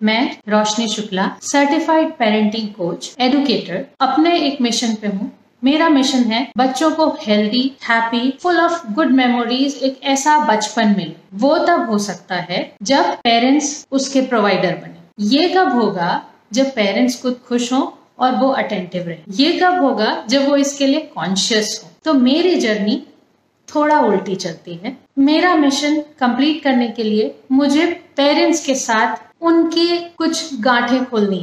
मैं Roshni Shukla certified parenting coach educator अपने एक मिशन पे हूँ। मेरा मिशन है बच्चों को healthy happy full of good memories एक ऐसा बचपन मिले। वो तब हो सकता है जब पेरेंट्स उसके प्रोवाइडर बने। ये कब होगा जब पेरेंट्स खुद खुश हों और वो अटेंटिव रहे। ये कब होगा जब वो इसके लिए कॉन्शियस हो। तो मेरी जर्नी थोड़ा उल्टी चलती है। मेरा मिशन कंप्लीट करने के लिए मुझे पेरेंट्स के साथ उनके कुछ गांठें खोलनी।